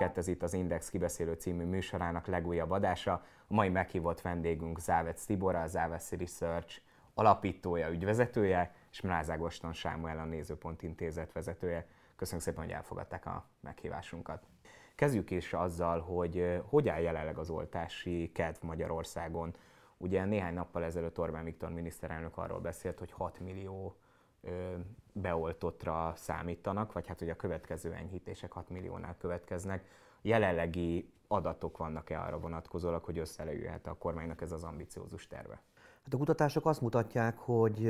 Önöket, ez itt az Index kibeszélő című műsorának legújabb adása. A mai meghívott vendégünk Závec Tibor, a Závec Research alapítója, ügyvezetője, és Mráz Ágoston Sámuel, a Nézőpont Intézet vezetője. Köszönjük szépen, hogy elfogadták a meghívásunkat. Kezdjük is azzal, hogy hogy áll jelenleg az oltási kedv Magyarországon. Ugye néhány nappal ezelőtt Orbán Viktor miniszterelnök arról beszélt, hogy 6 millió beoltottra számítanak, vagy hát hogy a következő enyhítések 6 milliónál következnek. Jelenlegi adatok vannak-e arra vonatkozólag, hogy összejöhet a kormánynak ez az ambiciózus terve? Hát a kutatások azt mutatják, hogy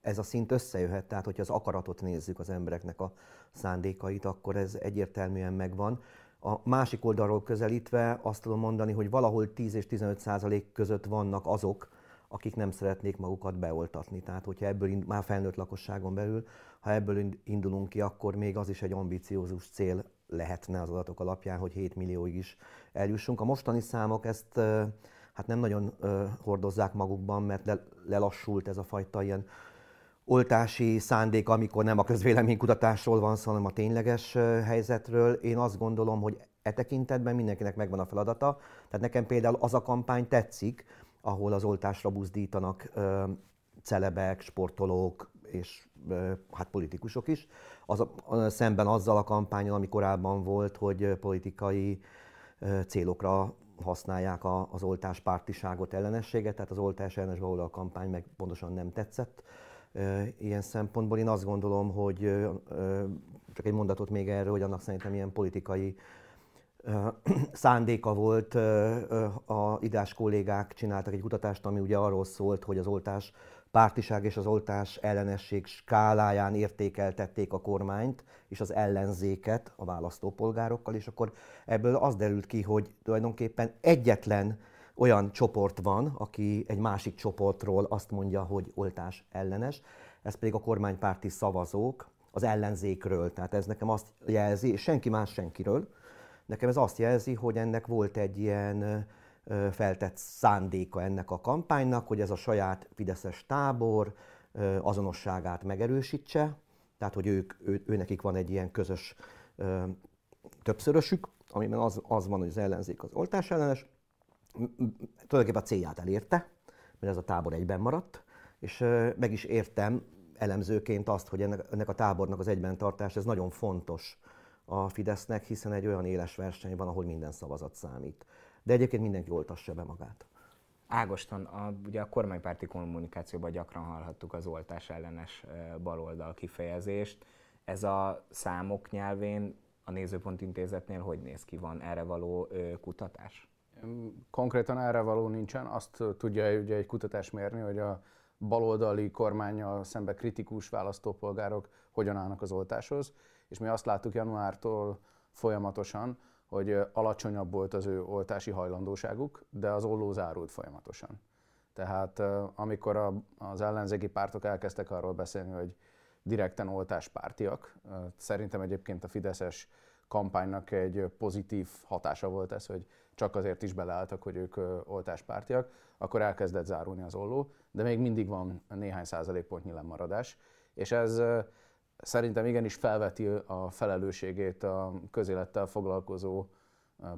ez a szint összejöhet, tehát hogyha az akaratot nézzük az embereknek a szándékait, akkor ez egyértelműen megvan. A másik oldalról közelítve azt tudom mondani, hogy valahol 10 és 15 százalék között vannak azok, akik nem szeretnék magukat beoltatni. Tehát, hogyha ebből már felnőtt lakosságon belül, ha ebből indulunk ki, akkor még az is egy ambiciózus cél lehetne az adatok alapján, hogy 7 millióig is eljussunk. A mostani számok ezt hát nem nagyon hordozzák magukban, mert lelassult ez a fajta ilyen oltási szándék, amikor nem a közvéleménykutatásról van szó, hanem a tényleges helyzetről. Én azt gondolom, hogy e tekintetben mindenkinek megvan a feladata. Tehát nekem például az a kampány tetszik, ahol az oltásra buzdítanak celebek, sportolók és hát politikusok is. Az szemben azzal a kampányon, ami korábban volt, hogy politikai célokra használják a, az oltás pártiságot, ellenességet, tehát az oltás ellenes a kampány meg pontosan nem tetszett. Ilyen szempontból én azt gondolom, hogy csak egy mondatot még erről, hogy annak szerintem ilyen politikai szándéka volt, a idás kollégák csináltak egy kutatást, ami ugye arról szólt, hogy az oltás pártiság és az oltás ellenesség skáláján értékeltették a kormányt és az ellenzéket a választópolgárokkal, és akkor ebből az derült ki, hogy tulajdonképpen egyetlen olyan csoport van, aki egy másik csoportról azt mondja, hogy oltás ellenes, ez pedig a kormánypárti szavazók az ellenzékről. Tehát ez nekem azt jelzi, és senki más senkiről, Nekem ez azt jelzi, hogy ennek volt egy ilyen feltett szándéka ennek a kampánynak, hogy ez a saját fideszes tábor azonosságát megerősítse, tehát hogy ők, ő, ő nekik van egy ilyen közös többszörösük, amiben az, az van, hogy az ellenzék az oltás ellenes, tulajdonképpen a célját elérte, mert ez a tábor egyben maradt, és meg is értem elemzőként azt, hogy ennek, ennek a tábornak az egyben tartás, ez nagyon fontos a Fidesznek, hiszen egy olyan éles verseny van, ahol minden szavazat számít. De egyébként mindenki oltassa be magát. Ágoston, a, ugye a kormánypárti kommunikációban gyakran hallhattuk az oltás ellenes baloldal kifejezést. Ez a számok nyelvén a Nézőpont Intézetnél hogy néz ki? Van erre való ö, kutatás? Konkrétan erre való nincsen. Azt tudja ugye egy kutatás mérni, hogy a baloldali kormányjal szembe kritikus választópolgárok hogyan állnak az oltáshoz és mi azt láttuk januártól folyamatosan, hogy alacsonyabb volt az ő oltási hajlandóságuk, de az olló zárult folyamatosan. Tehát amikor az ellenzéki pártok elkezdtek arról beszélni, hogy direkten oltáspártiak, szerintem egyébként a Fideszes kampánynak egy pozitív hatása volt ez, hogy csak azért is beleálltak, hogy ők oltáspártiak, akkor elkezdett zárulni az olló, de még mindig van néhány százalékpontnyi lemaradás, és ez szerintem igenis felveti a felelősségét a közélettel foglalkozó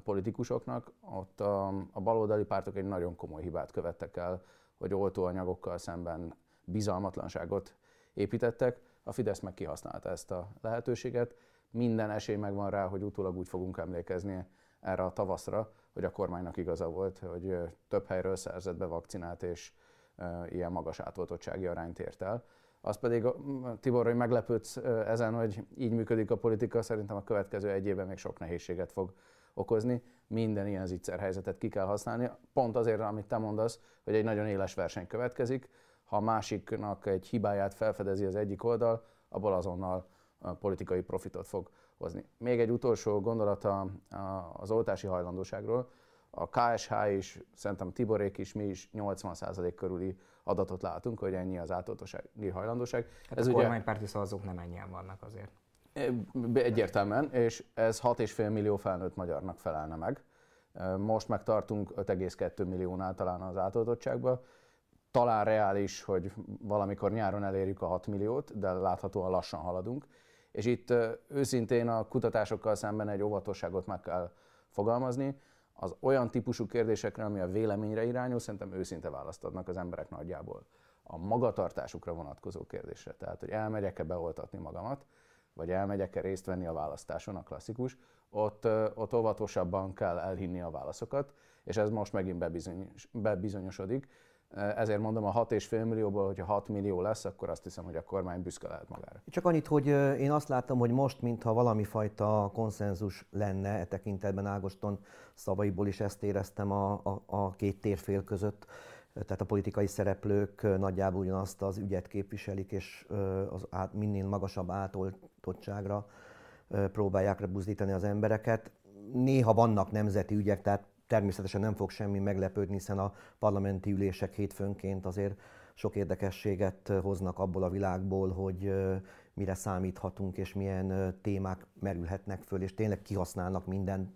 politikusoknak. Ott a, a baloldali pártok egy nagyon komoly hibát követtek el, hogy oltóanyagokkal szemben bizalmatlanságot építettek. A Fidesz meg kihasználta ezt a lehetőséget. Minden esély megvan rá, hogy utólag úgy fogunk emlékezni erre a tavaszra, hogy a kormánynak igaza volt, hogy több helyről szerzett be vakcinát, és ilyen magas átoltottsági arányt ért el. Az pedig, Tibor, hogy meglepődsz ezen, hogy így működik a politika, szerintem a következő egy évben még sok nehézséget fog okozni. Minden ilyen zicser helyzetet ki kell használni. Pont azért, amit te mondasz, hogy egy nagyon éles verseny következik. Ha a másiknak egy hibáját felfedezi az egyik oldal, abból azonnal politikai profitot fog hozni. Még egy utolsó gondolata az oltási hajlandóságról a KSH is, szerintem Tiborék is, mi is 80% körüli adatot látunk, hogy ennyi az átoltósági hajlandóság. Hát ez a ugye, kormánypárti szavazók nem ennyien vannak azért. Egyértelműen, és ez 6,5 millió felnőtt magyarnak felelne meg. Most meg tartunk 5,2 milliónál talán az átoltottságban. Talán reális, hogy valamikor nyáron elérjük a 6 milliót, de láthatóan lassan haladunk És itt őszintén a kutatásokkal szemben egy óvatosságot meg kell fogalmazni. Az olyan típusú kérdésekre, ami a véleményre irányul, szerintem őszinte választ adnak az emberek nagyjából. A magatartásukra vonatkozó kérdésre, tehát hogy elmegyek-e beoltatni magamat, vagy elmegyek-e részt venni a választáson, a klasszikus, ott, ott óvatosabban kell elhinni a válaszokat, és ez most megint bebizonyos, bebizonyosodik. Ezért mondom, a 6,5 millióból, hogyha 6 millió lesz, akkor azt hiszem, hogy a kormány büszke lehet magára. Csak annyit, hogy én azt látom, hogy most, mintha valami fajta konszenzus lenne e tekintetben Ágoston szavaiból is ezt éreztem a, a, a két térfél között, tehát a politikai szereplők nagyjából ugyanazt az ügyet képviselik, és az át, minél magasabb átoltottságra próbálják rebuzdítani az embereket. Néha vannak nemzeti ügyek, tehát természetesen nem fog semmi meglepődni, hiszen a parlamenti ülések hétfőnként azért sok érdekességet hoznak abból a világból, hogy mire számíthatunk, és milyen témák merülhetnek föl, és tényleg kihasználnak minden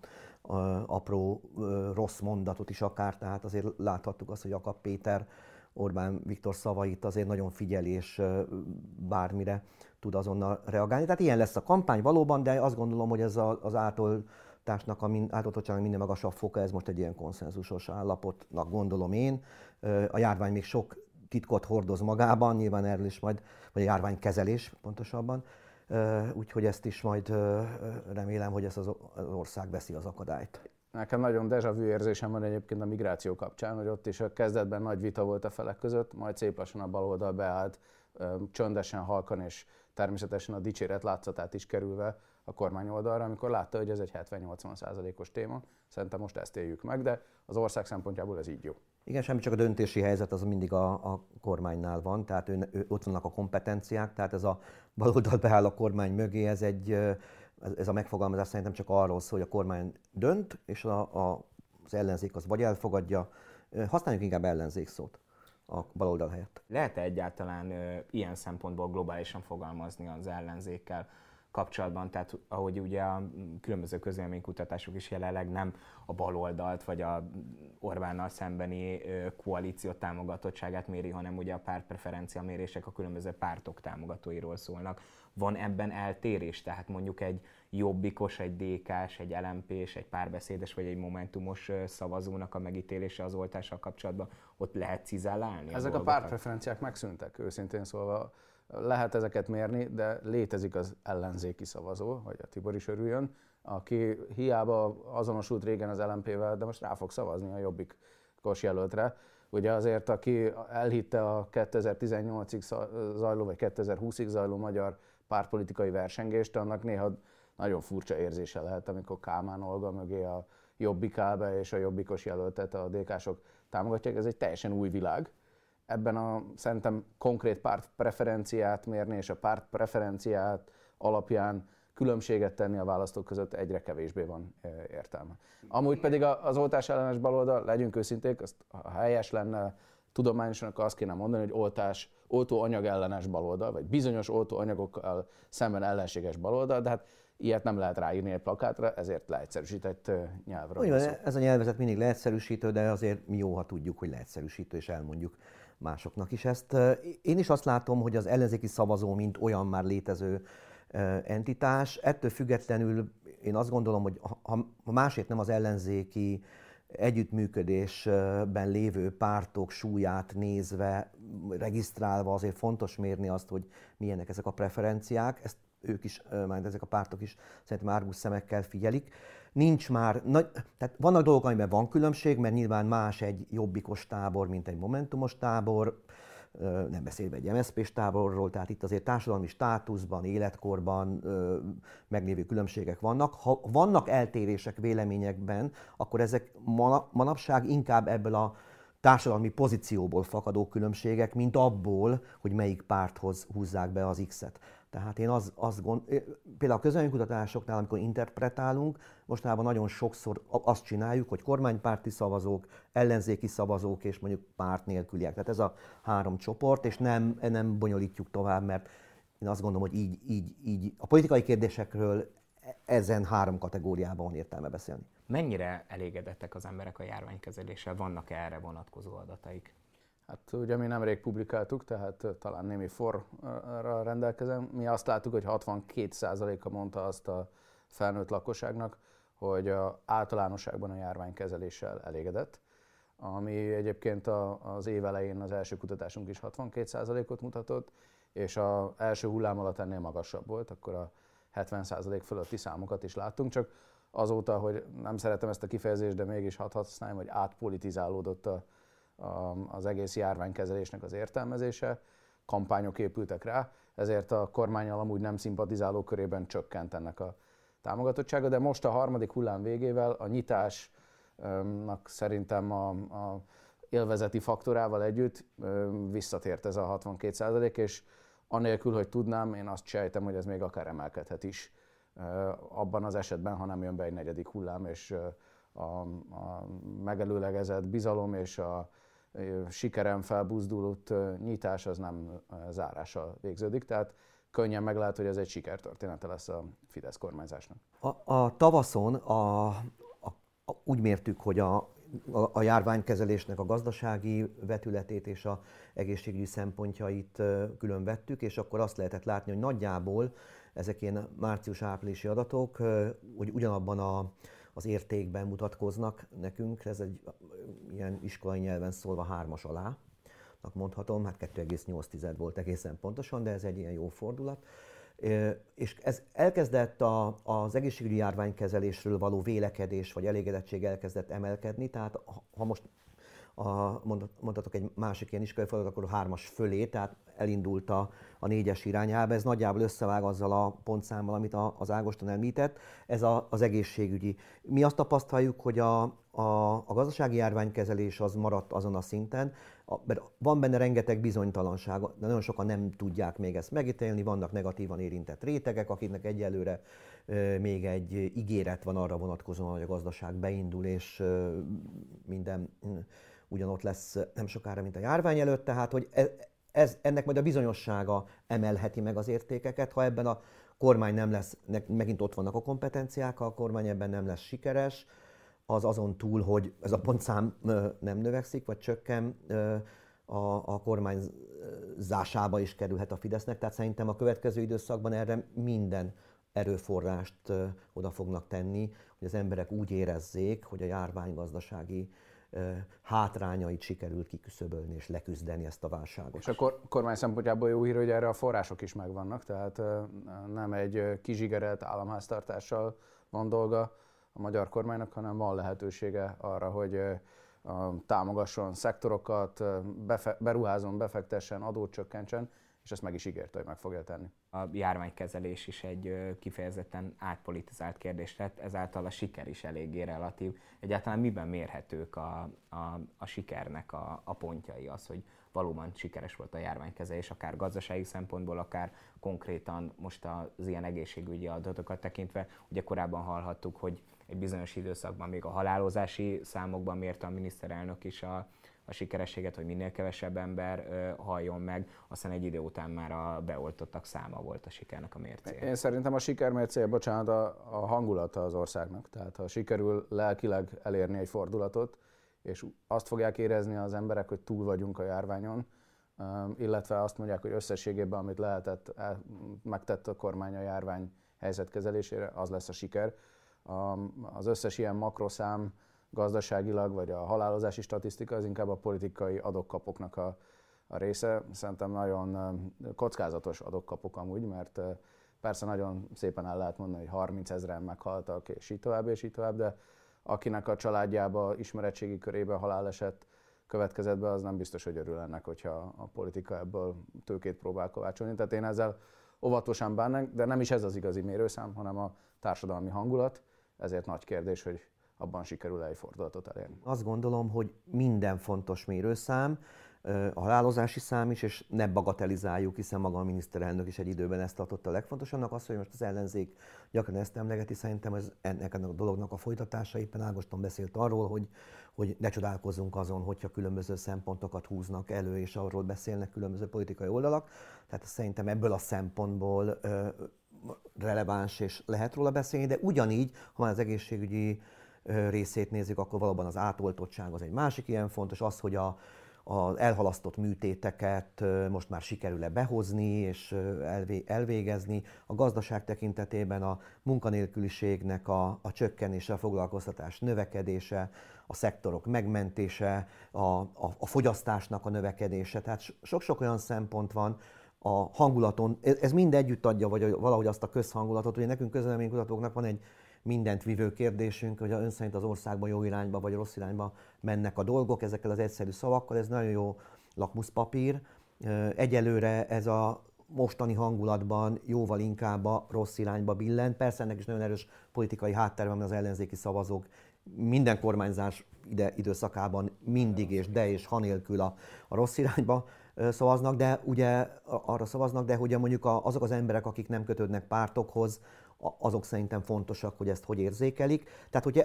apró rossz mondatot is akár, tehát azért láthattuk azt, hogy Akap Péter Orbán Viktor szavait azért nagyon figyel, és bármire tud azonnal reagálni. Tehát ilyen lesz a kampány valóban, de azt gondolom, hogy ez az átoltásnak, a átoltottságnak minden magasabb foka, ez most egy ilyen konszenzusos állapotnak gondolom én. A járvány még sok titkot hordoz magában, nyilván erről is majd, vagy a járványkezelés pontosabban, úgyhogy ezt is majd remélem, hogy ez az ország veszi az akadályt. Nekem nagyon deja vu érzésem van egyébként a migráció kapcsán, hogy ott is a kezdetben nagy vita volt a felek között, majd szép lassan a baloldal beállt, csöndesen, halkan és természetesen a dicséret látszatát is kerülve a kormány oldalra, amikor látta, hogy ez egy 70-80 százalékos téma. Szerintem most ezt éljük meg, de az ország szempontjából ez így jó. Igen, semmi csak a döntési helyzet az mindig a, a kormánynál van, tehát ő, ő, ott vannak a kompetenciák, tehát ez a baloldal beáll a kormány mögé, ez egy ez a megfogalmazás szerintem csak arról szól, hogy a kormány dönt, és a, a, az ellenzék az vagy elfogadja, használjuk inkább ellenzék szót a baloldal helyett. Lehet-e egyáltalán ö, ilyen szempontból globálisan fogalmazni az ellenzékkel? kapcsolatban, tehát ahogy ugye a különböző közélménykutatások is jelenleg nem a baloldalt vagy a Orbánnal szembeni koalíció támogatottságát méri, hanem ugye a pártpreferencia mérések a különböző pártok támogatóiról szólnak. Van ebben eltérés, tehát mondjuk egy jobbikos, egy DK-s, egy LMP-s, egy párbeszédes vagy egy momentumos szavazónak a megítélése az oltással kapcsolatban, ott lehet cizellálni? Ezek a, a pártpreferenciák megszűntek, őszintén szólva lehet ezeket mérni, de létezik az ellenzéki szavazó, hogy a Tibor is örüljön, aki hiába azonosult régen az LMP-vel, de most rá fog szavazni a jobbikos jelöltre. Ugye azért, aki elhitte a 2018-ig zajló, vagy 2020-ig zajló magyar pártpolitikai versengést, annak néha nagyon furcsa érzése lehet, amikor Kálmán Olga mögé a jobbik áll be, és a jobbikos jelöltet a DK-sok támogatják. Ez egy teljesen új világ ebben a szerintem konkrét párt preferenciát mérni, és a párt preferenciát alapján különbséget tenni a választók között egyre kevésbé van értelme. Amúgy pedig az oltás ellenes baloldal, legyünk őszinték, azt ha helyes lenne tudományosan, akkor azt kéne mondani, hogy oltás, oltóanyag ellenes baloldal, vagy bizonyos oltóanyagokkal szemben ellenséges baloldal, de hát ilyet nem lehet ráírni egy plakátra, ezért leegyszerűsített nyelvről. Olyan, ez a nyelvezet mindig leegyszerűsítő, de azért mi jó, ha tudjuk, hogy leegyszerűsítő, és elmondjuk másoknak is ezt. Én is azt látom, hogy az ellenzéki szavazó, mint olyan már létező entitás, ettől függetlenül én azt gondolom, hogy ha másért nem az ellenzéki együttműködésben lévő pártok súlyát nézve, regisztrálva azért fontos mérni azt, hogy milyenek ezek a preferenciák. Ezt ők is, majd ezek a pártok is szerintem árgus szemekkel figyelik nincs már, nagy, tehát vannak dolgok, amiben van különbség, mert nyilván más egy jobbikos tábor, mint egy momentumos tábor, nem beszélve egy MSZP-s táborról, tehát itt azért társadalmi státuszban, életkorban meglévő különbségek vannak. Ha vannak eltérések véleményekben, akkor ezek manapság inkább ebből a társadalmi pozícióból fakadó különbségek, mint abból, hogy melyik párthoz húzzák be az X-et. Tehát én az, azt gond, például a közönkutatásoknál, amikor interpretálunk, mostanában nagyon sokszor azt csináljuk, hogy kormánypárti szavazók, ellenzéki szavazók és mondjuk párt nélküliek. Tehát ez a három csoport, és nem, nem bonyolítjuk tovább, mert én azt gondolom, hogy így, így, így a politikai kérdésekről ezen három kategóriában van értelme beszélni. Mennyire elégedettek az emberek a járványkezeléssel? Vannak -e erre vonatkozó adataik? Hát ugye mi nemrég publikáltuk, tehát talán némi forra rendelkezem. Mi azt láttuk, hogy 62%-a mondta azt a felnőtt lakosságnak, hogy a általánosságban a járványkezeléssel elégedett, ami egyébként a, az év elején az első kutatásunk is 62%-ot mutatott, és az első hullám alatt ennél magasabb volt, akkor a 70% fölötti számokat is láttunk, csak azóta, hogy nem szeretem ezt a kifejezést, de mégis hadd használjam, hogy átpolitizálódott a, az egész járványkezelésnek az értelmezése, kampányok épültek rá, ezért a kormányal amúgy nem szimpatizáló körében csökkent ennek a támogatottsága, de most a harmadik hullám végével a nyitásnak szerintem a, a élvezeti faktorával együtt visszatért ez a 62 és anélkül, hogy tudnám, én azt sejtem, hogy ez még akár emelkedhet is abban az esetben, ha nem jön be egy negyedik hullám, és a, a megelőlegezett bizalom és a sikerem felbuzdulott nyitás az nem zárással végződik. Tehát könnyen meg lehet, hogy ez egy sikertörténete lesz a Fidesz kormányzásnak. A, a tavaszon a, a, a, úgy mértük, hogy a, a, a járványkezelésnek a gazdasági vetületét és a egészségügyi szempontjait külön vettük, és akkor azt lehetett látni, hogy nagyjából ezek ilyen március-áprilisi adatok, hogy ugyanabban a, az értékben mutatkoznak nekünk, ez egy ilyen iskolai nyelven szólva hármas alá, mondhatom, hát 2,8 volt egészen pontosan, de ez egy ilyen jó fordulat. És ez elkezdett a, az egészségügyi járványkezelésről való vélekedés vagy elégedettség elkezdett emelkedni, tehát ha most a, mondhatok egy másik ilyen iskolai feladat, akkor a hármas fölé, tehát elindult a, a négyes irányába. Ez nagyjából összevág azzal a pontszámmal, amit a, az Ágoston említett. Ez a, az egészségügyi. Mi azt tapasztaljuk, hogy a, a, a gazdasági járványkezelés az maradt azon a szinten, a, mert van benne rengeteg bizonytalanság, de nagyon sokan nem tudják még ezt megítélni, vannak negatívan érintett rétegek, akiknek egyelőre e, még egy ígéret van arra vonatkozóan, hogy a gazdaság beindul, és e, minden ugyanott lesz nem sokára, mint a járvány előtt, tehát hogy ez, ez, ennek majd a bizonyossága emelheti meg az értékeket, ha ebben a kormány nem lesz, megint ott vannak a kompetenciák, ha a kormány ebben nem lesz sikeres, az azon túl, hogy ez a pontszám nem növekszik, vagy csökken, a, a kormányzásába is kerülhet a Fidesznek. Tehát szerintem a következő időszakban erre minden erőforrást oda fognak tenni, hogy az emberek úgy érezzék, hogy a járványgazdasági hátrányait sikerült kiküszöbölni és leküzdeni ezt a válságot. És a kormány szempontjából jó hír, hogy erre a források is megvannak, tehát nem egy kizsigerelt államháztartással van dolga a magyar kormánynak, hanem van lehetősége arra, hogy támogasson szektorokat, beruházon, befektessen, adót csökkentsen, és ezt meg is ígérte, hogy meg fogja tenni. A járványkezelés is egy kifejezetten átpolitizált kérdés lett, ezáltal a siker is eléggé relatív. Egyáltalán miben mérhetők a, a, a sikernek a, a pontjai, az, hogy valóban sikeres volt a járványkezelés, akár gazdasági szempontból, akár konkrétan most az ilyen egészségügyi adatokat tekintve. Ugye korábban hallhattuk, hogy egy bizonyos időszakban még a halálozási számokban mérte a miniszterelnök is a, a sikerességet, hogy minél kevesebb ember halljon meg, aztán egy idő után már a beoltottak száma volt a sikernek a mércéje. Én szerintem a siker mércéje, bocsánat, a, a hangulata az országnak. Tehát ha sikerül lelkileg elérni egy fordulatot, és azt fogják érezni az emberek, hogy túl vagyunk a járványon, illetve azt mondják, hogy összességében, amit lehetett, megtett a kormány a járvány helyzet kezelésére, az lesz a siker. Az összes ilyen makroszám, gazdaságilag, vagy a halálozási statisztika, az inkább a politikai adokkapoknak a, a része. Szerintem nagyon kockázatos adokkapok amúgy, mert persze nagyon szépen el lehet mondani, hogy 30 ezeren meghaltak, és így tovább, és így tovább, de akinek a családjába, ismeretségi körébe haláleset következett be, az nem biztos, hogy örül ennek, hogyha a politika ebből tőkét próbál kovácsolni. Tehát én ezzel óvatosan bánnak, de nem is ez az igazi mérőszám, hanem a társadalmi hangulat. Ezért nagy kérdés, hogy abban sikerül egy fordulatot elérni. Azt gondolom, hogy minden fontos mérőszám, a halálozási szám is, és ne bagatelizáljuk, hiszen maga a miniszterelnök is egy időben ezt tartotta a legfontosabbnak. Az, hogy most az ellenzék gyakran ezt emlegeti, szerintem ez ennek a dolognak a folytatása. Éppen Ágoston beszélt arról, hogy, hogy ne csodálkozzunk azon, hogyha különböző szempontokat húznak elő, és arról beszélnek különböző politikai oldalak. Tehát szerintem ebből a szempontból releváns, és lehet róla beszélni, de ugyanígy, ha már az egészségügyi részét nézzük, akkor valóban az átoltottság az egy másik ilyen fontos, az, hogy a, az elhalasztott műtéteket most már sikerül-e behozni és elvégezni. A gazdaság tekintetében a munkanélküliségnek a, a csökkenése, a foglalkoztatás növekedése, a szektorok megmentése, a, a, a fogyasztásnak a növekedése. Tehát sok-sok olyan szempont van, a hangulaton, ez mind együtt adja, vagy valahogy azt a közhangulatot, hogy nekünk közleménykutatóknak van egy mindent vívő kérdésünk, hogy ön szerint az országban jó irányba vagy rossz irányba mennek a dolgok, ezekkel az egyszerű szavakkal, ez nagyon jó lakmuszpapír. Egyelőre ez a mostani hangulatban jóval inkább a rossz irányba billent. Persze ennek is nagyon erős politikai háttere van, az ellenzéki szavazók minden kormányzás ide, időszakában mindig és de és ha nélkül a, a rossz irányba szavaznak, de ugye arra szavaznak, de ugye mondjuk azok az emberek, akik nem kötődnek pártokhoz, azok szerintem fontosak, hogy ezt hogy érzékelik. Tehát, hogyha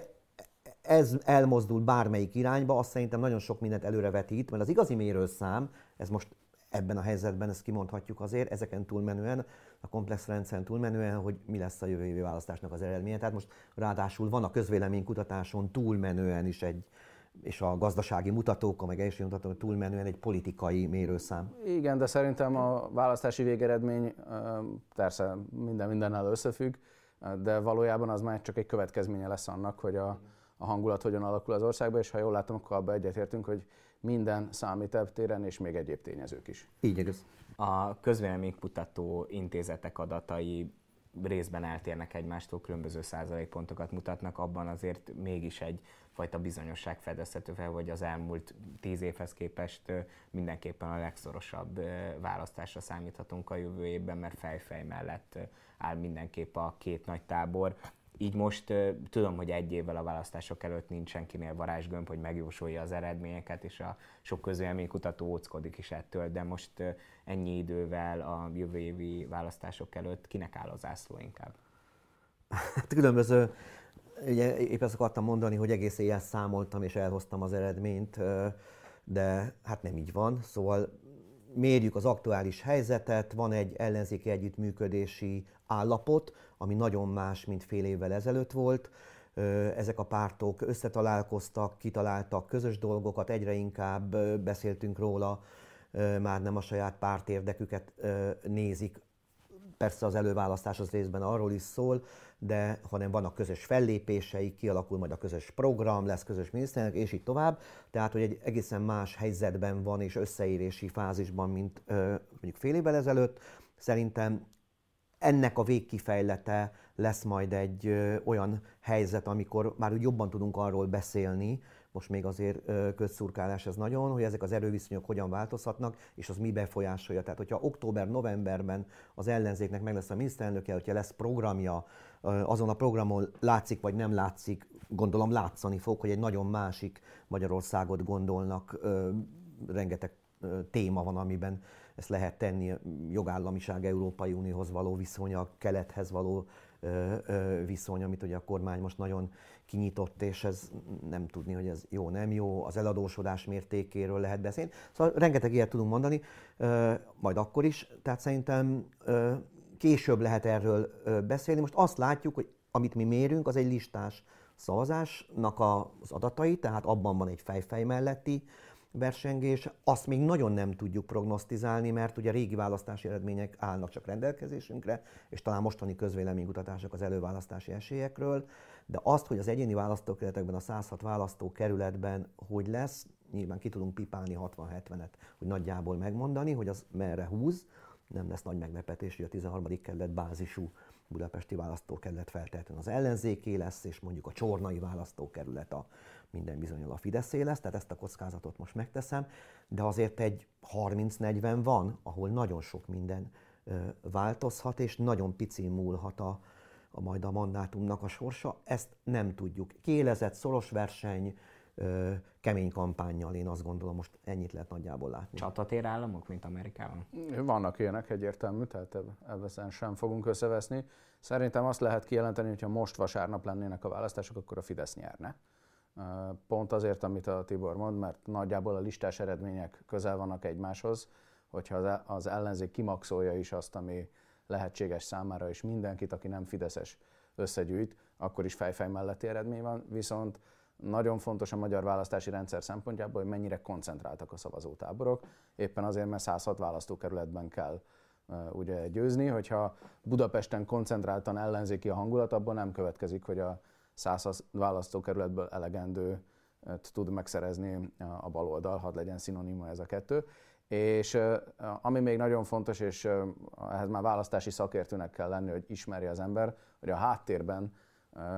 ez elmozdul bármelyik irányba, azt szerintem nagyon sok mindent előrevetít, mert az igazi mérőszám, ez most ebben a helyzetben, ezt kimondhatjuk azért, ezeken túlmenően, a komplex rendszeren túlmenően, hogy mi lesz a jövő évi választásnak az eredménye. Tehát most ráadásul van a közvéleménykutatáson túlmenően is egy, és a gazdasági mutatókon, meg egészségügyi mutatókon túlmenően egy politikai mérőszám. Igen, de szerintem a választási végeredmény persze minden mindennel összefügg, de valójában az már csak egy következménye lesz annak, hogy a, a hangulat hogyan alakul az országban, és ha jól látom, akkor abban egyetértünk, hogy minden számít téren, és még egyéb tényezők is. Így igaz. A közvéleménykutató intézetek adatai részben eltérnek egymástól, különböző százalékpontokat mutatnak, abban azért mégis egyfajta bizonyosság fedezhető fel, hogy az elmúlt tíz évhez képest mindenképpen a legszorosabb választásra számíthatunk a jövő évben, mert fejfej mellett áll mindenképp a két nagy tábor. Így most tudom, hogy egy évvel a választások előtt nincs senkinél varázsgömb, hogy megjósolja az eredményeket, és a sok kutató óckodik is ettől, de most ennyi idővel a jövő évi választások előtt kinek áll az zászló inkább? Hát különböző, ugye épp ezt akartam mondani, hogy egész éjjel számoltam és elhoztam az eredményt, de hát nem így van, szóval mérjük az aktuális helyzetet, van egy ellenzéki együttműködési állapot, ami nagyon más, mint fél évvel ezelőtt volt. Ezek a pártok összetalálkoztak, kitaláltak közös dolgokat, egyre inkább beszéltünk róla, már nem a saját párt érdeküket nézik. Persze az előválasztás az részben arról is szól, de hanem vannak közös fellépéseik, kialakul majd a közös program, lesz közös miniszterelnök, és így tovább. Tehát, hogy egy egészen más helyzetben van és összeérési fázisban, mint mondjuk fél évvel ezelőtt. Szerintem ennek a végkifejlete lesz majd egy ö, olyan helyzet, amikor már úgy jobban tudunk arról beszélni, most még azért közszurkálás ez nagyon, hogy ezek az erőviszonyok hogyan változhatnak, és az mi befolyásolja. Tehát, hogyha október-novemberben az ellenzéknek meg lesz a miniszterelnöke, hogyha lesz programja, azon a programon látszik vagy nem látszik, gondolom látszani fog, hogy egy nagyon másik Magyarországot gondolnak, rengeteg téma van, amiben ezt lehet tenni, jogállamiság Európai Unióhoz való viszonya, kelethez való viszony, amit ugye a kormány most nagyon kinyitott, és ez nem tudni, hogy ez jó, nem jó, az eladósodás mértékéről lehet beszélni. Szóval rengeteg ilyet tudunk mondani, majd akkor is, tehát szerintem később lehet erről beszélni. Most azt látjuk, hogy amit mi mérünk, az egy listás szavazásnak az adatai, tehát abban van egy fejfej melletti versengés, azt még nagyon nem tudjuk prognosztizálni, mert ugye régi választási eredmények állnak csak rendelkezésünkre, és talán mostani közvéleménykutatások az előválasztási esélyekről, de azt, hogy az egyéni választókerületekben, a 106 választókerületben hogy lesz, nyilván ki tudunk pipálni 60-70-et, hogy nagyjából megmondani, hogy az merre húz, nem lesz nagy meglepetés, hogy a 13. kerület bázisú budapesti választókerület feltétlenül az ellenzéké lesz, és mondjuk a csornai választókerület a minden bizonyal a Fideszé lesz, tehát ezt a kockázatot most megteszem, de azért egy 30-40 van, ahol nagyon sok minden változhat, és nagyon pici múlhat a, a majd a mandátumnak a sorsa. Ezt nem tudjuk. Kélezett, szoros verseny, kemény kampányjal, én azt gondolom, most ennyit lehet nagyjából látni. Csatatér államok, mint Amerikában? Vannak ilyenek egyértelmű, tehát ebben sem fogunk összeveszni. Szerintem azt lehet kijelenteni, hogy ha most vasárnap lennének a választások, akkor a Fidesz nyerne. Pont azért, amit a Tibor mond, mert nagyjából a listás eredmények közel vannak egymáshoz, hogyha az ellenzék kimaxolja is azt, ami lehetséges számára, és mindenkit, aki nem Fideszes összegyűjt, akkor is fejfej melletti eredmény van, viszont nagyon fontos a magyar választási rendszer szempontjából, hogy mennyire koncentráltak a szavazótáborok. Éppen azért, mert 106 választókerületben kell ugye győzni, hogyha Budapesten koncentráltan ellenzéki a hangulat, abból nem következik, hogy a 100 választókerületből elegendő tud megszerezni a baloldal, hadd legyen szinonima ez a kettő. És ami még nagyon fontos, és ehhez már választási szakértőnek kell lenni, hogy ismerje az ember, hogy a háttérben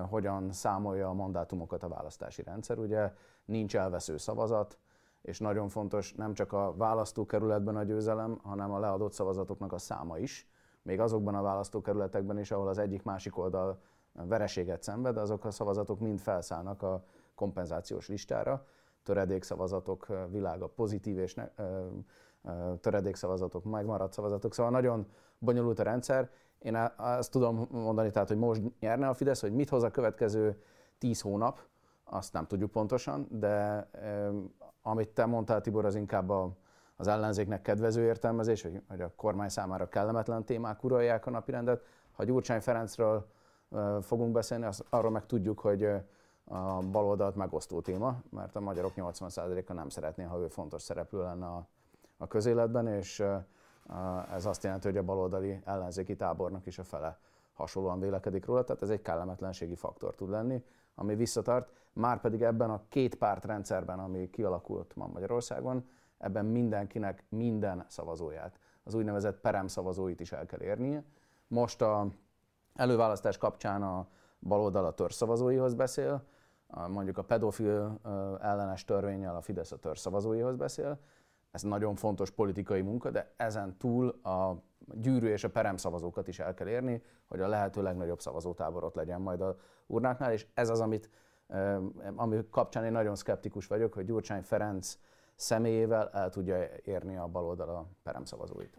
hogyan számolja a mandátumokat a választási rendszer. Ugye nincs elvesző szavazat, és nagyon fontos nem csak a választókerületben a győzelem, hanem a leadott szavazatoknak a száma is. Még azokban a választókerületekben is, ahol az egyik-másik oldal vereséget szenved, azok a szavazatok mind felszállnak a kompenzációs listára. Töredékszavazatok világa pozitív és ne, ö, töredékszavazatok, megmaradt szavazatok. Szóval nagyon bonyolult a rendszer. Én azt tudom mondani, tehát, hogy most nyerne a Fidesz, hogy mit hoz a következő tíz hónap, azt nem tudjuk pontosan, de amit te mondtál, Tibor, az inkább a, az ellenzéknek kedvező értelmezés, hogy, hogy a kormány számára kellemetlen témák uralják a napirendet. Ha Gyurcsány Ferencről fogunk beszélni, az, arról meg tudjuk, hogy a baloldalt megosztó téma, mert a magyarok 80%-a nem szeretné, ha ő fontos szereplő lenne a, a közéletben, és ez azt jelenti, hogy a baloldali ellenzéki tábornak is a fele hasonlóan vélekedik róla, tehát ez egy kellemetlenségi faktor tud lenni, ami visszatart. Már pedig ebben a két párt rendszerben, ami kialakult ma Magyarországon, ebben mindenkinek minden szavazóját, az úgynevezett perem szavazóit is el kell érnie. Most a előválasztás kapcsán a baloldal a törzszavazóihoz beszél, mondjuk a pedofil ellenes törvényel a Fidesz a törzszavazóihoz beszél. Ez nagyon fontos politikai munka, de ezen túl a gyűrű és a perem szavazókat is el kell érni, hogy a lehető legnagyobb szavazótáborot legyen majd a urnáknál, és ez az, amit, ami kapcsán én nagyon szkeptikus vagyok, hogy Gyurcsány Ferenc személyével el tudja érni a baloldal a perem szavazóit.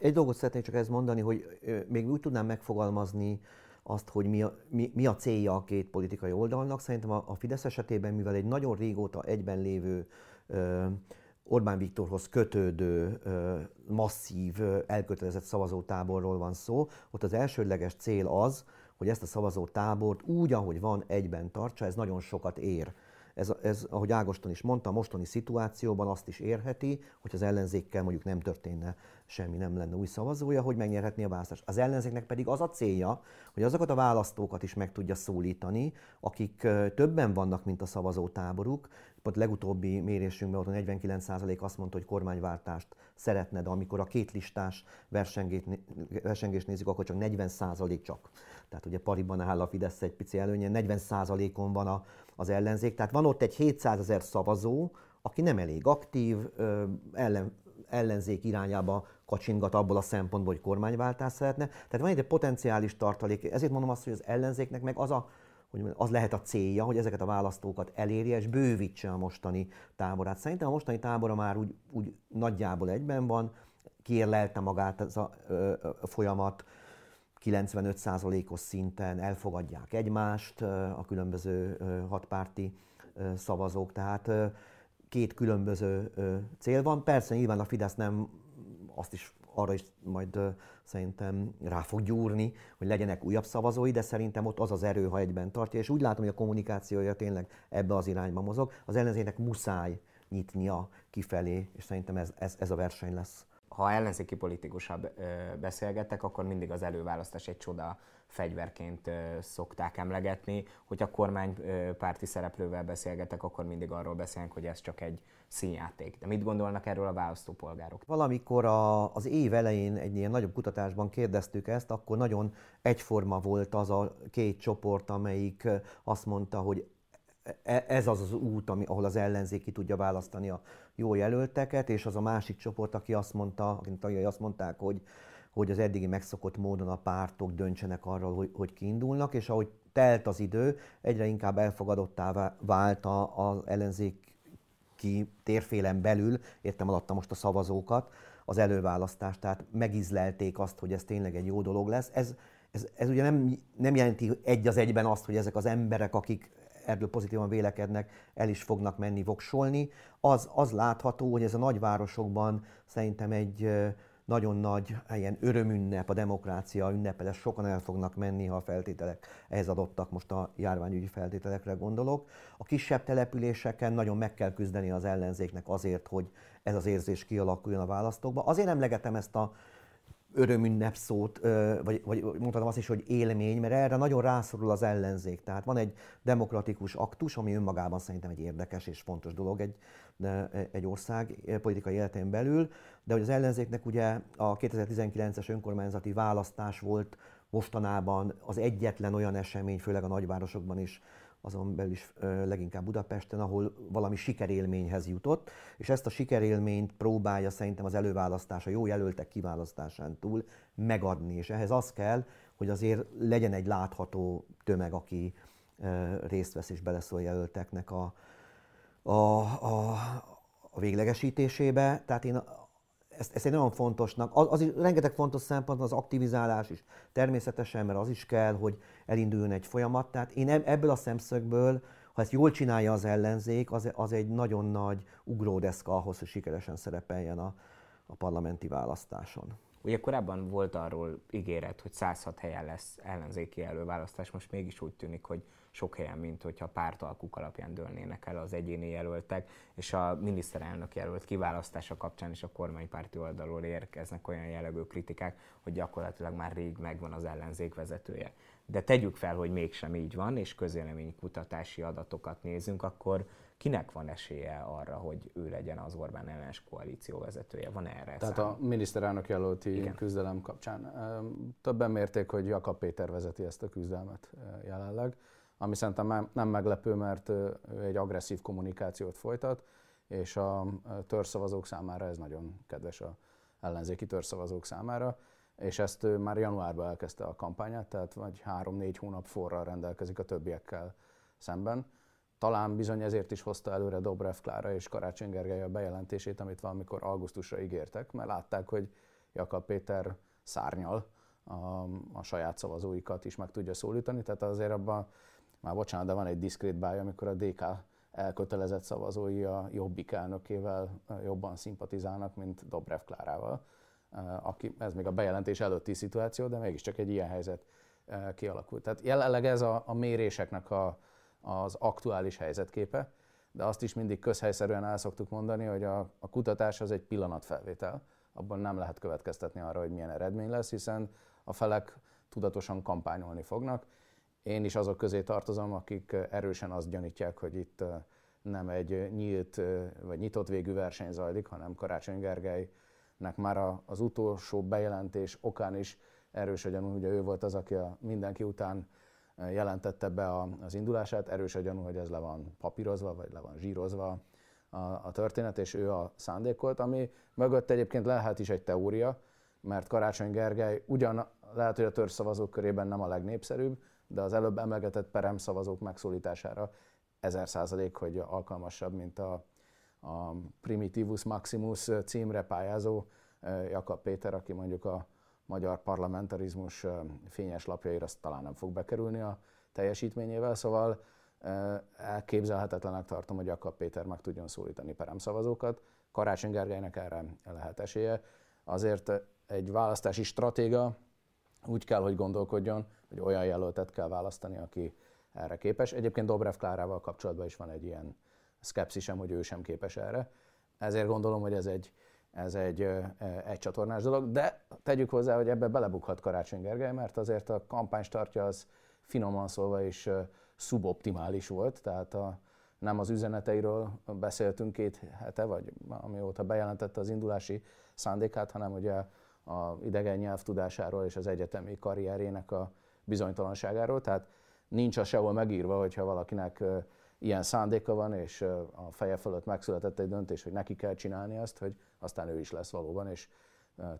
Egy dolgot szeretnék csak ezt mondani, hogy még úgy tudnám megfogalmazni azt, hogy mi a, mi, mi a célja a két politikai oldalnak. Szerintem a, a Fidesz esetében, mivel egy nagyon régóta egyben lévő ö, Orbán Viktorhoz kötődő, masszív, elkötelezett szavazótáborról van szó. Ott az elsődleges cél az, hogy ezt a szavazótábort úgy, ahogy van, egyben tartsa, ez nagyon sokat ér. Ez, ez, ahogy Ágoston is mondta, a mostani szituációban azt is érheti, hogy az ellenzékkel mondjuk nem történne semmi, nem lenne új szavazója, hogy megnyerhetné a választást. Az ellenzéknek pedig az a célja, hogy azokat a választókat is meg tudja szólítani, akik többen vannak, mint a szavazótáboruk, Pont legutóbbi mérésünkben ott a 49% azt mondta, hogy kormányváltást szeretne, de amikor a két listás versengést nézzük, akkor csak 40% csak. Tehát ugye pariban áll a Fidesz egy pici előnye, 40%-on van a, az ellenzék. Tehát van ott egy 700 ezer szavazó, aki nem elég aktív, ellen, ellenzék irányába kacsingat abból a szempontból, hogy kormányváltást szeretne. Tehát van egy potenciális tartalék. Ezért mondom azt, hogy az ellenzéknek meg az a hogy az lehet a célja, hogy ezeket a választókat elérje és bővítse a mostani táborát. Szerintem a mostani tábora már úgy, úgy nagyjából egyben van, kiérlelte magát ez a, ö, ö, folyamat, 95%-os szinten elfogadják egymást a különböző hatpárti szavazók, tehát két különböző cél van. Persze nyilván a Fidesz nem azt is arra is majd szerintem rá fog gyúrni, hogy legyenek újabb szavazói, de szerintem ott az az erő, ha egyben tartja, és úgy látom, hogy a kommunikációja tényleg ebbe az irányba mozog. Az ellenzének muszáj nyitnia kifelé, és szerintem ez, ez, ez a verseny lesz. Ha ellenzéki politikusabb beszélgettek, akkor mindig az előválasztás egy csoda fegyverként szokták emlegetni. Hogyha kormánypárti szereplővel beszélgetek, akkor mindig arról beszélnek, hogy ez csak egy színjáték. De mit gondolnak erről a választópolgárok? Valamikor a, az év elején egy ilyen nagyobb kutatásban kérdeztük ezt, akkor nagyon egyforma volt az a két csoport, amelyik azt mondta, hogy ez az az út, ami, ahol az ellenzék ki tudja választani a jó jelölteket, és az a másik csoport, aki azt mondta, akinek tagjai azt mondták, hogy hogy az eddigi megszokott módon a pártok döntsenek arról, hogy, hogy kiindulnak, és ahogy telt az idő, egyre inkább elfogadottá vált az ellenzéki térfélen belül, értem alatta most a szavazókat, az előválasztás, tehát megizlelték azt, hogy ez tényleg egy jó dolog lesz. Ez, ez, ez ugye nem, nem jelenti egy az egyben azt, hogy ezek az emberek, akik erről pozitívan vélekednek, el is fognak menni voksolni. Az, az látható, hogy ez a nagyvárosokban szerintem egy nagyon nagy ilyen örömünnep, a demokrácia ünnepe lesz, sokan el fognak menni, ha a feltételek ehhez adottak, most a járványügyi feltételekre gondolok. A kisebb településeken nagyon meg kell küzdeni az ellenzéknek azért, hogy ez az érzés kialakuljon a választókba. Azért emlegetem ezt a örömünnep szót, vagy, vagy mondhatom azt is, hogy élmény, mert erre nagyon rászorul az ellenzék. Tehát van egy demokratikus aktus, ami önmagában szerintem egy érdekes és fontos dolog egy, egy ország politikai életén belül, de hogy az ellenzéknek ugye a 2019-es önkormányzati választás volt mostanában az egyetlen olyan esemény, főleg a nagyvárosokban is, azon belül is leginkább Budapesten, ahol valami sikerélményhez jutott, és ezt a sikerélményt próbálja szerintem az előválasztás, a jó jelöltek kiválasztásán túl megadni, és ehhez az kell, hogy azért legyen egy látható tömeg, aki részt vesz és beleszól jelölteknek a, a, a, a véglegesítésébe. Tehát én ezt, ezt egy nagyon fontosnak, az, az is, rengeteg fontos szempont az aktivizálás is természetesen, mert az is kell, hogy elinduljon egy folyamat. Tehát én ebből a szemszögből, ha ezt jól csinálja az ellenzék, az, az egy nagyon nagy ugródeszka ahhoz, hogy sikeresen szerepeljen a, a parlamenti választáson. Ugye korábban volt arról ígéret, hogy 106 helyen lesz ellenzéki előválasztás, most mégis úgy tűnik, hogy sok helyen, mint hogyha pártalkuk alapján dőlnének el az egyéni jelöltek, és a miniszterelnök jelölt kiválasztása kapcsán is a kormánypárti oldalról érkeznek olyan jellegű kritikák, hogy gyakorlatilag már rég megvan az ellenzék vezetője. De tegyük fel, hogy mégsem így van, és közéleménykutatási adatokat nézünk, akkor kinek van esélye arra, hogy ő legyen az Orbán ellenes koalíció vezetője? Van erre Tehát szám? a miniszterelnök jelölti Igen. küzdelem kapcsán. Többen mérték, hogy Jakab Péter vezeti ezt a küzdelmet jelenleg ami szerintem nem meglepő, mert egy agresszív kommunikációt folytat, és a törszavazók számára ez nagyon kedves a ellenzéki törszavazók számára, és ezt már januárban elkezdte a kampányát, tehát vagy három-négy hónap forral rendelkezik a többiekkel szemben. Talán bizony ezért is hozta előre Dobrev Klára és Karácsony Gergely a bejelentését, amit valamikor augusztusra ígértek, mert látták, hogy Jakab Péter szárnyal a, a saját szavazóikat is meg tudja szólítani, tehát azért abban már bocsánat, de van egy diszkrét báj, amikor a DK elkötelezett szavazói a Jobbik elnökével jobban szimpatizálnak, mint Dobrev Klárával. Aki, ez még a bejelentés előtti szituáció, de mégiscsak egy ilyen helyzet kialakult. Tehát jelenleg ez a, a méréseknek a, az aktuális helyzetképe, de azt is mindig közhelyszerűen el szoktuk mondani, hogy a, a kutatás az egy pillanatfelvétel, abban nem lehet következtetni arra, hogy milyen eredmény lesz, hiszen a felek tudatosan kampányolni fognak, én is azok közé tartozom, akik erősen azt gyanítják, hogy itt nem egy nyílt vagy nyitott végű verseny zajlik, hanem Karácsony Gergelynek már az utolsó bejelentés okán is erős a gyanú, ugye ő volt az, aki a mindenki után jelentette be az indulását, erős a gyanú, hogy ez le van papírozva, vagy le van zsírozva a, a történet, és ő a szándékolt, ami mögött egyébként lehet is egy teória, mert Karácsony Gergely ugyan lehet, hogy a törzszavazók körében nem a legnépszerűbb, de az előbb emlegetett perem szavazók megszólítására ezer százalék, hogy alkalmasabb, mint a, a Primitivus Maximus címre pályázó Jakab Péter, aki mondjuk a magyar parlamentarizmus fényes lapjaira talán nem fog bekerülni a teljesítményével, szóval elképzelhetetlenek tartom, hogy Jakab Péter meg tudjon szólítani peremszavazókat. Karácsony Gergelynek erre lehet esélye. Azért egy választási stratéga úgy kell, hogy gondolkodjon, hogy olyan jelöltet kell választani, aki erre képes. Egyébként Dobrev Klárával kapcsolatban is van egy ilyen szkepszisem, hogy ő sem képes erre. Ezért gondolom, hogy ez egy, ez egy egy csatornás dolog, de tegyük hozzá, hogy ebbe belebukhat Karácsony Gergely, mert azért a kampánystartja az finoman szólva is szuboptimális volt, tehát a, nem az üzeneteiről beszéltünk két hete, vagy amióta bejelentette az indulási szándékát, hanem ugye a idegen nyelv tudásáról és az egyetemi karrierének a bizonytalanságáról, tehát nincs a sehol megírva, hogyha valakinek ilyen szándéka van, és a feje fölött megszületett egy döntés, hogy neki kell csinálni azt, hogy aztán ő is lesz valóban, és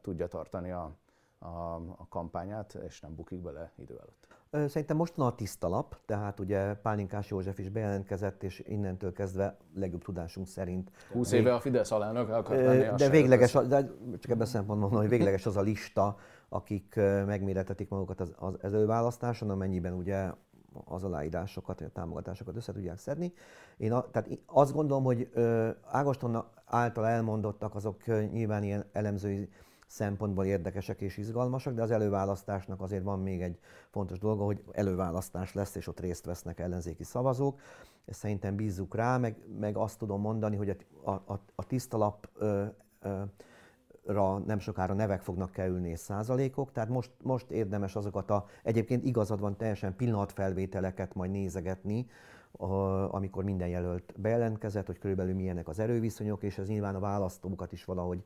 tudja tartani a, a, a kampányát, és nem bukik bele idő előtt. Szerintem most van a tiszta lap, tehát ugye Pálinkás József is bejelentkezett, és innentől kezdve legjobb tudásunk szerint... 20 éve a Fidesz alelnök akar lenni De végleges, de csak ebben szempontból hogy végleges az a lista, akik megméretetik magukat az, az előválasztáson, amennyiben ugye az aláírásokat, vagy a támogatásokat össze tudják szedni. Én a, tehát azt gondolom, hogy Ágoston által elmondottak azok nyilván ilyen elemzői szempontból érdekesek és izgalmasak, de az előválasztásnak azért van még egy fontos dolga, hogy előválasztás lesz, és ott részt vesznek ellenzéki szavazók. Ezt szerintem bízzuk rá, meg, meg azt tudom mondani, hogy a, a, a tisztalap ö, ö, ra nem sokára nevek fognak kerülni és százalékok, tehát most, most érdemes azokat a, egyébként igazad van, teljesen pillanatfelvételeket majd nézegetni, amikor minden jelölt bejelentkezett, hogy körülbelül milyenek az erőviszonyok, és ez nyilván a választókat is valahogy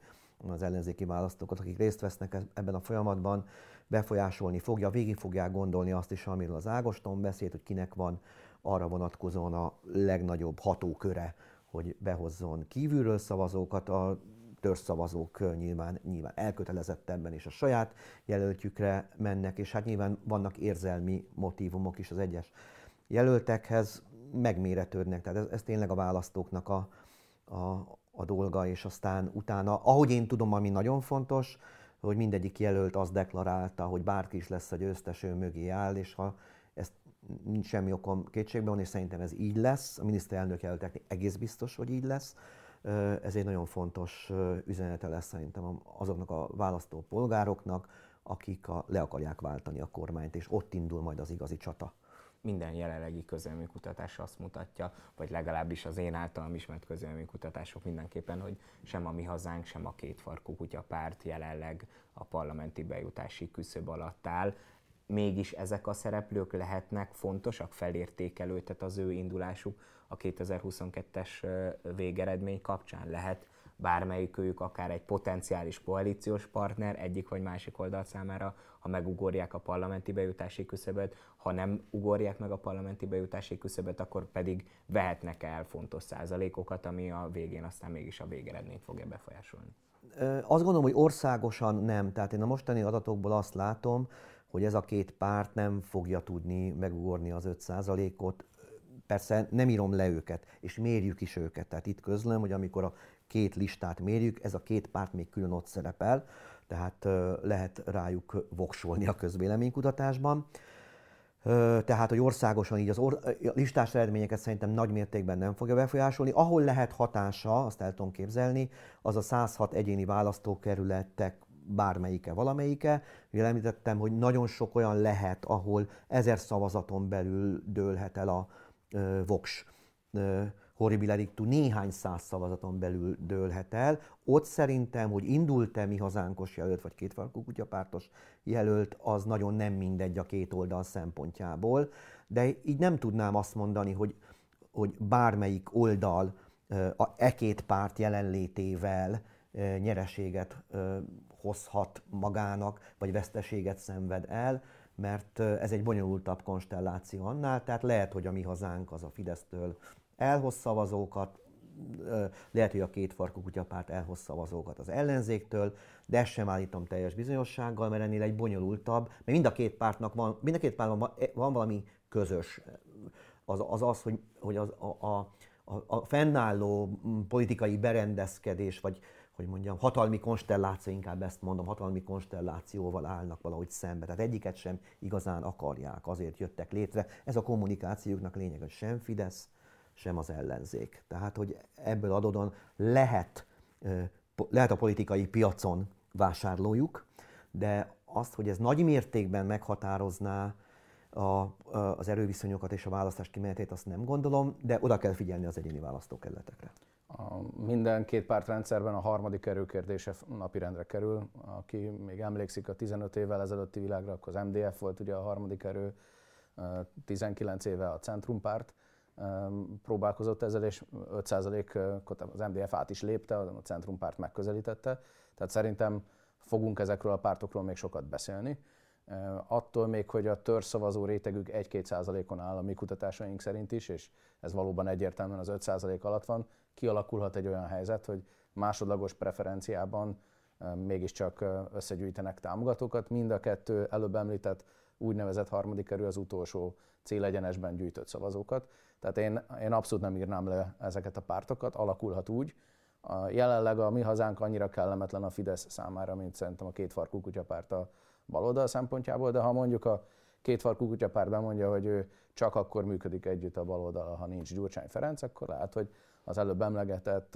az ellenzéki választókat, akik részt vesznek e- ebben a folyamatban, befolyásolni fogja, végig fogják gondolni azt is, amiről az Ágoston beszélt, hogy kinek van arra vonatkozóan a legnagyobb hatóköre, hogy behozzon kívülről szavazókat, a törzszavazók nyilván, nyilván elkötelezettebben és a saját jelöltjükre mennek, és hát nyilván vannak érzelmi motivumok is az egyes jelöltekhez, megméretődnek, tehát ez, ez tényleg a választóknak a, a, a dolga, és aztán utána, ahogy én tudom, ami nagyon fontos, hogy mindegyik jelölt azt deklarálta, hogy bárki is lesz a győztes, ő mögé áll, és ha ezt nincs semmi okom kétségbe van, és szerintem ez így lesz, a miniszterelnök jelölteknek egész biztos, hogy így lesz, ez egy nagyon fontos üzenete lesz szerintem azoknak a választó polgároknak, akik a, le akarják váltani a kormányt, és ott indul majd az igazi csata minden jelenlegi közelmi kutatás azt mutatja, vagy legalábbis az én általam ismert közelmi kutatások mindenképpen, hogy sem a mi hazánk, sem a kétfarkú kutyapárt jelenleg a parlamenti bejutási küszöb alatt áll. Mégis ezek a szereplők lehetnek fontosak, felértékelődhet az ő indulásuk a 2022-es végeredmény kapcsán? Lehet bármelyikőjük akár egy potenciális koalíciós partner egyik vagy másik oldal számára, ha megugorják a parlamenti bejutási küszöböt, ha nem ugorják meg a parlamenti bejutási küszöböt, akkor pedig vehetnek el fontos százalékokat, ami a végén aztán mégis a végeredményt fogja befolyásolni. Azt gondolom, hogy országosan nem. Tehát én a mostani adatokból azt látom, hogy ez a két párt nem fogja tudni megugorni az 5%-ot. Persze nem írom le őket, és mérjük is őket. Tehát itt közlöm, hogy amikor a két listát mérjük, ez a két párt még külön ott szerepel, tehát lehet rájuk voksolni a közvéleménykutatásban. Tehát, hogy országosan így az or- listás eredményeket szerintem nagy mértékben nem fogja befolyásolni. Ahol lehet hatása, azt el tudom képzelni, az a 106 egyéni választókerületek bármelyike, valamelyike. Ugye említettem, hogy nagyon sok olyan lehet, ahol ezer szavazaton belül dőlhet el a voks horribiledictu néhány száz szavazaton belül dőlhet el. Ott szerintem, hogy indult-e mi hazánkos jelölt, vagy kétfarkú kutyapártos jelölt, az nagyon nem mindegy a két oldal szempontjából. De így nem tudnám azt mondani, hogy, hogy bármelyik oldal a e két párt jelenlétével nyereséget hozhat magának, vagy veszteséget szenved el, mert ez egy bonyolultabb konstelláció annál, tehát lehet, hogy a mi hazánk az a Fidesztől elhoz szavazókat, lehet, hogy a két farkú kutyapárt elhoz szavazókat az ellenzéktől, de ezt sem állítom teljes bizonyossággal, mert ennél egy bonyolultabb, mert mind a két pártnak van, mind a két pártnak van, van valami közös. Az az, az hogy, hogy az, a, a, a, a fennálló politikai berendezkedés, vagy hogy mondjam, hatalmi konstelláció, inkább ezt mondom, hatalmi konstellációval állnak valahogy szembe. Tehát egyiket sem igazán akarják, azért jöttek létre. Ez a kommunikációknak lényeg, hogy sem Fidesz, sem az ellenzék. Tehát, hogy ebből adódóan lehet, lehet a politikai piacon vásárlójuk, de azt, hogy ez nagy mértékben meghatározná a, az erőviszonyokat és a választás kimenetét, azt nem gondolom, de oda kell figyelni az egyéni választókerületekre. A minden két pártrendszerben a harmadik erőkérdése napirendre kerül. Aki még emlékszik a 15 évvel ezelőtti világra, akkor az MDF volt ugye a harmadik erő, 19 éve a Centrumpárt próbálkozott ezzel, és 5%-ot az MDF át is lépte, a Centrumpárt megközelítette. Tehát szerintem fogunk ezekről a pártokról még sokat beszélni. Attól még, hogy a törzszavazó rétegük 1-2 százalékon áll a mi kutatásaink szerint is, és ez valóban egyértelműen az 5 százalék alatt van, kialakulhat egy olyan helyzet, hogy másodlagos preferenciában mégiscsak összegyűjtenek támogatókat. Mind a kettő előbb említett úgynevezett harmadik erő az utolsó célegyenesben gyűjtött szavazókat. Tehát én, én abszolút nem írnám le ezeket a pártokat, alakulhat úgy. A, jelenleg a mi hazánk annyira kellemetlen a Fidesz számára, mint szerintem a kétfarkú kutyapárt a baloldal szempontjából, de ha mondjuk a kétfarkú kutyapárt bemondja, hogy ő csak akkor működik együtt a baloldal, ha nincs Gyurcsány Ferenc, akkor lehet, hogy az előbb emlegetett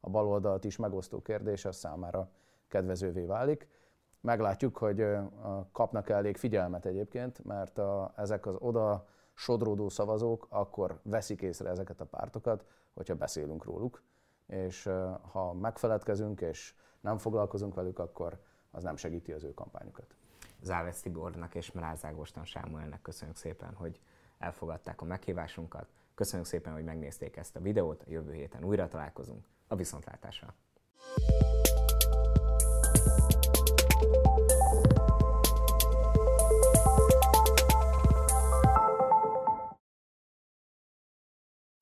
a baloldalt is megosztó kérdés az számára kedvezővé válik. Meglátjuk, hogy kapnak elég figyelmet egyébként, mert a, ezek az oda sodródó szavazók akkor veszik észre ezeket a pártokat, hogyha beszélünk róluk, és ha megfeledkezünk és nem foglalkozunk velük, akkor az nem segíti az ő kampányukat. Závesz Tibornak és Mráz Ágoston Sámuelnek köszönjük szépen, hogy elfogadták a meghívásunkat. Köszönjük szépen, hogy megnézték ezt a videót, a jövő héten újra találkozunk. A viszontlátásra!